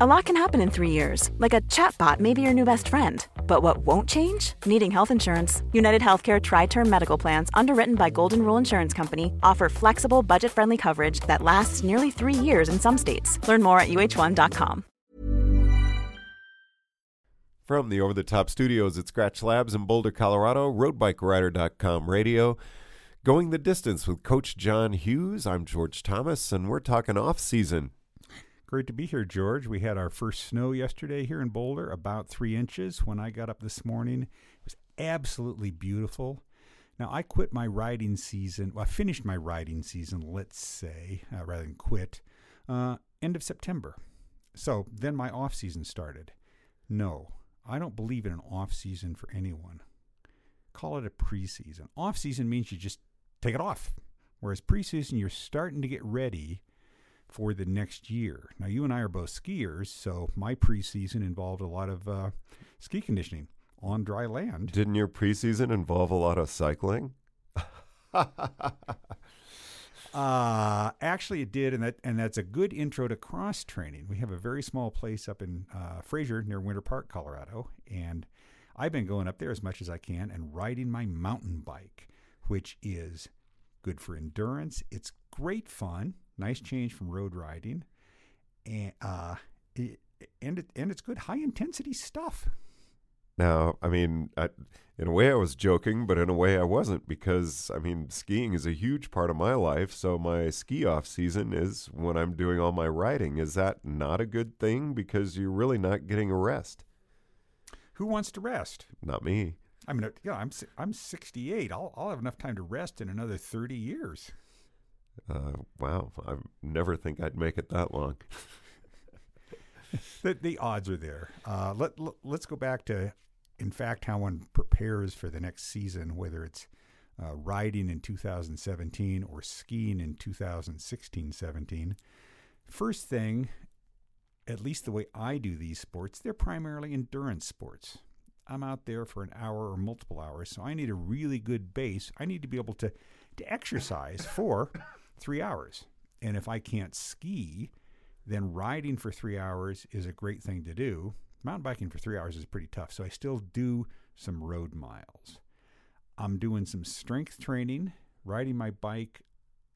A lot can happen in three years, like a chatbot may be your new best friend. But what won't change? Needing health insurance. United Healthcare Tri Term Medical Plans, underwritten by Golden Rule Insurance Company, offer flexible, budget friendly coverage that lasts nearly three years in some states. Learn more at uhone.com. From the over the top studios at Skratch Labs in Boulder, Colorado, roadbikerider.com radio. Going the distance with Coach John Hughes. I'm George Thomas, and we're talking off season. Great to be here, George. We had our first snow yesterday here in Boulder, about three inches when I got up this morning. It was absolutely beautiful. Now, I quit my riding season. Well, I finished my riding season, let's say, uh, rather than quit, uh, end of September. So then my off season started. No, I don't believe in an off season for anyone. Call it a preseason. Off season means you just take it off, whereas preseason, you're starting to get ready for the next year. Now, you and I are both skiers, so my preseason involved a lot of uh, ski conditioning on dry land. Didn't your preseason involve a lot of cycling? Uh, actually, it did, and that and that's a good intro to cross training. We have a very small place up in uh, Fraser near Winter Park, Colorado, and I've been going up there as much as I can and riding my mountain bike, which is good for endurance. It's great fun, nice change from road riding, and uh, it, and it, and it's good high intensity stuff. Now, I mean, I, in a way I was joking, but in a way I wasn't because, I mean, skiing is a huge part of my life. So my ski off season is when I'm doing all my riding. Is that not a good thing because you're really not getting a rest? Who wants to rest? Not me. I mean, yeah, I'm I'm 68. I'll I'll have enough time to rest in another 30 years. Uh, wow, I never think I'd make it that long. the, the odds are there. Uh, let, let let's go back to, in fact, how one prepares for the next season, whether it's uh, riding in 2017 or skiing in 2016-17. First thing, at least the way I do these sports, they're primarily endurance sports. I'm out there for an hour or multiple hours, so I need a really good base. I need to be able to to exercise for three hours. And if I can't ski, then riding for three hours is a great thing to do. Mountain biking for three hours is pretty tough, so I still do some road miles. I'm doing some strength training. Riding my bike,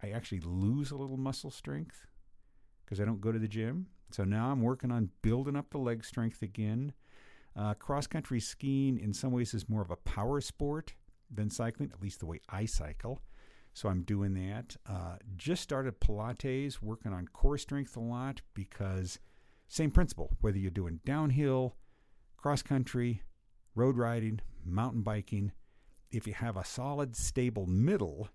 I actually lose a little muscle strength because I don't go to the gym. So now I'm working on building up the leg strength again. Uh, cross country skiing, in some ways, is more of a power sport than cycling, at least the way I cycle. So I'm doing that. Uh, just started Pilates, working on core strength a lot because same principle, whether you're doing downhill, cross country, road riding, mountain biking, if you have a solid, stable middle,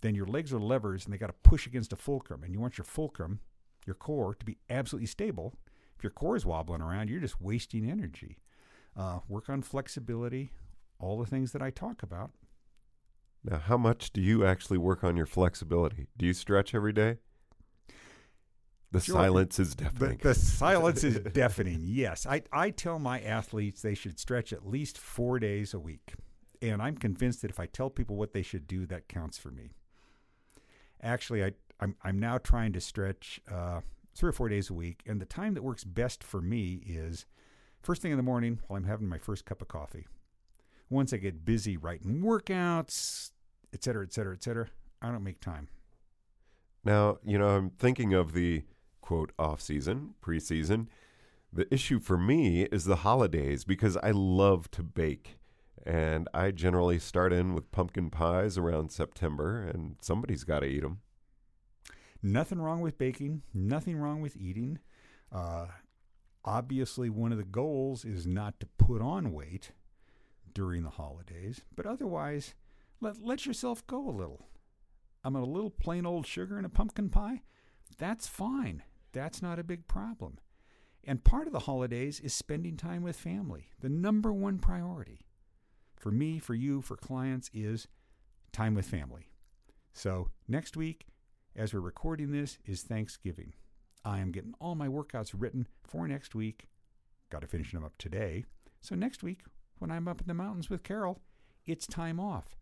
then your legs are levers and they got to push against a fulcrum. And you want your fulcrum, your core, to be absolutely stable. If your core is wobbling around, you're just wasting energy. Uh, work on flexibility, all the things that I talk about. Now, how much do you actually work on your flexibility? Do you stretch every day? The Sure. silence is The, deafening. the silence is deafening. Yes. I, I tell my athletes they should stretch at least four days a week. And I'm convinced that if I tell people what they should do, that counts for me. Actually, I, I'm, I'm now trying to stretch uh, three or four days a week. And the time that works best for me is first thing in the morning while I'm having my first cup of coffee. Once I get busy writing workouts, et cetera, et cetera, et cetera, I don't make time. Now, you know, I'm thinking of the quote off season, preseason. The issue for me is the holidays because I love to bake. And I generally start in with pumpkin pies around September, and somebody's got to eat them. Nothing wrong with baking, nothing wrong with eating. Uh, obviously, one of the goals is not to put on weight during the holidays, but otherwise, let, let yourself go a little. I'm a little plain old sugar and a pumpkin pie. That's fine. That's not a big problem. And part of the holidays is spending time with family. The number one priority for me, for you, for clients is time with family. So next week, as we're recording this, is Thanksgiving. I am getting all my workouts written for next week. Got to finish them up today. So next week, when I'm up in the mountains with Carol, it's time off.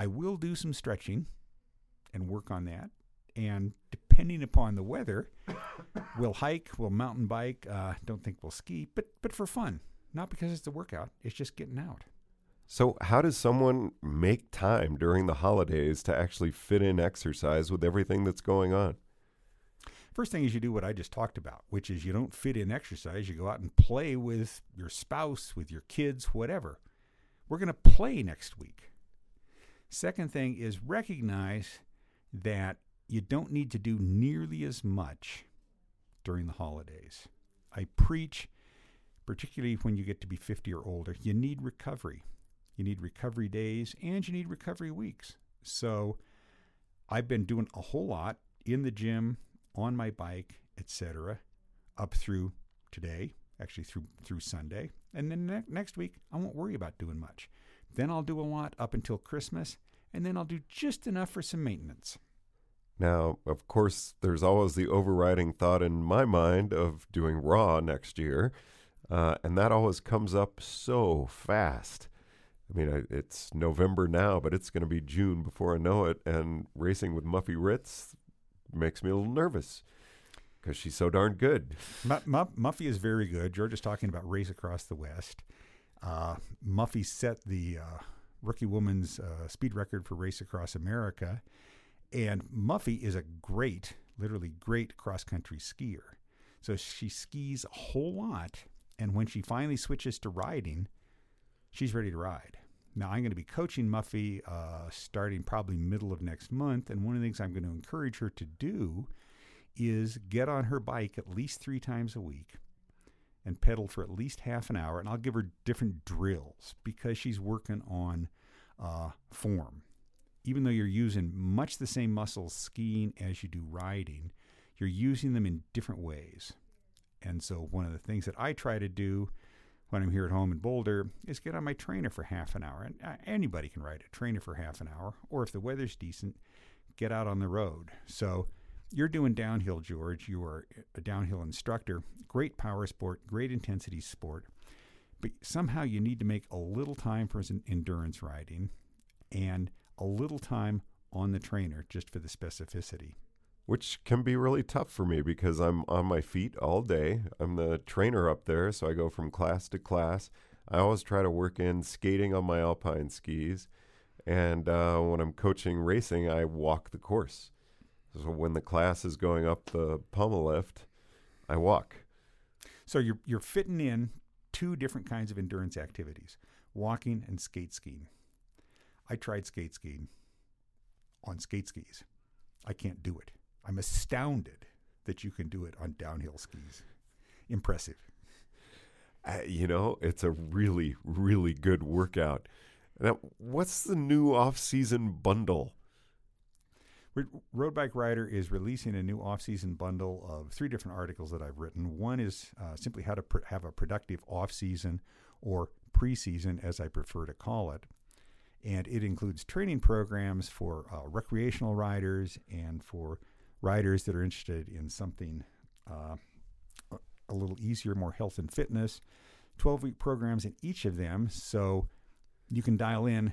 I will do some stretching and work on that. And depending upon the weather, we'll hike, we'll mountain bike. Uh, don't think we'll ski, but but for fun, not because it's a workout. It's just getting out. So, how does someone make time during the holidays to actually fit in exercise with everything that's going on? First thing is you do what I just talked about, which is you don't fit in exercise. You go out and play with your spouse, with your kids, whatever. We're going to play next week. Second thing is recognize that you don't need to do nearly as much during the holidays. I preach, particularly when you get to be 50 or older, you need recovery. You need recovery days and you need recovery weeks. So I've been doing a whole lot in the gym, on my bike, etc., up through today, actually through through Sunday. And then ne- next week, I won't worry about doing much. Then I'll do a lot up until Christmas, and then I'll do just enough for some maintenance. Now, of course, there's always the overriding thought in my mind of doing Raw next year, uh, and that always comes up so fast. I mean, it's November now, but it's going to be June before I know it, and racing with Muffy Ritz makes me a little nervous because she's so darn good. Muffy is very good. George is talking about Race Across the West. Uh, Muffy set the uh, rookie woman's uh, speed record for Race Across America. And Muffy is a great, literally great cross country skier. So she skis a whole lot. And when she finally switches to riding, she's ready to ride. Now, I'm going to be coaching Muffy uh, starting probably middle of next month. And one of the things I'm going to encourage her to do is get on her bike at least three times a week and pedal for at least half an hour. And I'll give her different drills because she's working on uh, form. Even though you're using much the same muscles skiing as you do riding, you're using them in different ways. And so, one of the things that I try to do when I'm here at home in Boulder is get on my trainer for half an hour. And uh, anybody can ride a trainer for half an hour, or if the weather's decent, get out on the road. So, you're doing downhill, George. You are a downhill instructor. Great power sport, great intensity sport. But somehow you need to make a little time for endurance riding and a little time on the trainer just for the specificity. Which can be really tough for me because I'm on my feet all day. I'm the trainer up there, so I go from class to class. I always try to work in skating on my alpine skis. And uh, when I'm coaching racing, I walk the course. So when the class is going up the pommel lift, I walk. So you're you're fitting in two different kinds of endurance activities: walking and skate skiing. I tried skate skiing on skate skis. I can't do it. I'm astounded that you can do it on downhill skis. Impressive. Uh, you know, it's a really, really good workout. Now, what's the new off-season bundle? Road Bike Rider is releasing a new off-season bundle of three different articles that I've written. One is uh, simply how to pr- have a productive off-season or preseason, as I prefer to call it, and it includes training programs for uh, recreational riders and for riders that are interested in something uh, a little easier, more health and fitness. 12-week programs in each of them, so you can dial in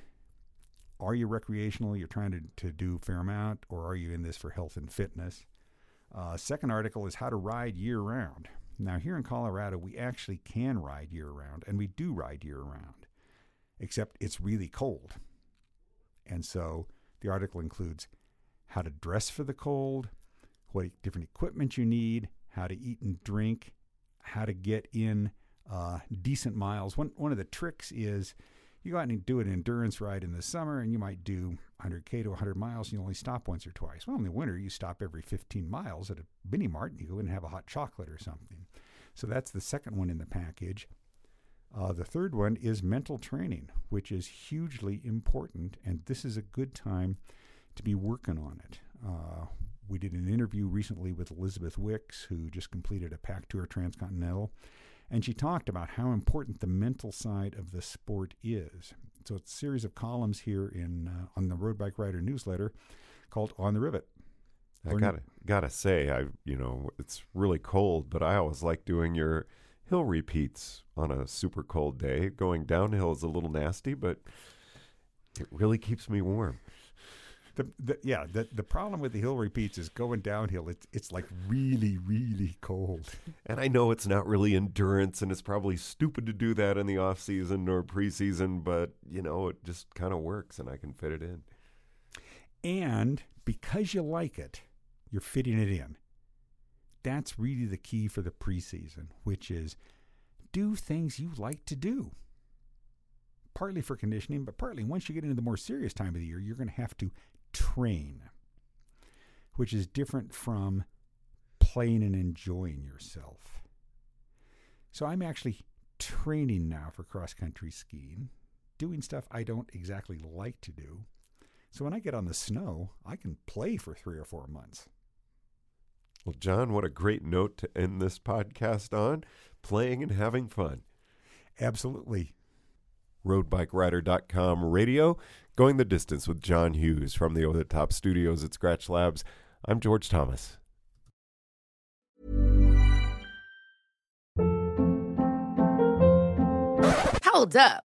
are you recreational? You're trying to, to do fair amount, or are you in this for health and fitness? Uh, second article is how to ride year round. Now, here in Colorado, we actually can ride year round, and we do ride year round, except it's really cold. And so the article includes how to dress for the cold, what different equipment you need, how to eat and drink, how to get in uh, decent miles. One, one of the tricks is you go out and do an endurance ride in the summer and you might do 100K to 100 miles and you only stop once or twice. Well, in the winter, you stop every 15 miles at a mini mart and you go in and have a hot chocolate or something. So that's the second one in the package. Uh, the third one is mental training, which is hugely important, and this is a good time to be working on it. Uh, we did an interview recently with Elizabeth Wicks, who just completed a pack Tour Transcontinental, and she talked about how important the mental side of the sport is. So it's a series of columns here in uh, on the Road Bike Rider newsletter called On the Rivet. I Or- gotta gotta say, I you know it's really cold, but I always like doing your hill repeats on a super cold day. Going downhill is a little nasty, but it really keeps me warm. The, the, yeah, the, the problem with the hill repeats is going downhill. It's it's like really really cold. And I know it's not really endurance, and it's probably stupid to do that in the off season or preseason, but you know it just kind of works, and I can fit it in. And because you like it, you're fitting it in. That's really the key for the preseason, which is do things you like to do. Partly for conditioning, but partly once you get into the more serious time of the year, you're going to have to train, which is different from playing and enjoying yourself. So I'm actually training now for cross country skiing, doing stuff I don't exactly like to do. So when I get on the snow, I can play for three or four months. Well, John, what a great note to end this podcast on playing and having fun. Absolutely. roadbikerider.com radio, going the distance with John Hughes from the Over the Top Studios at Skratch Labs. I'm George Thomas. Hold up.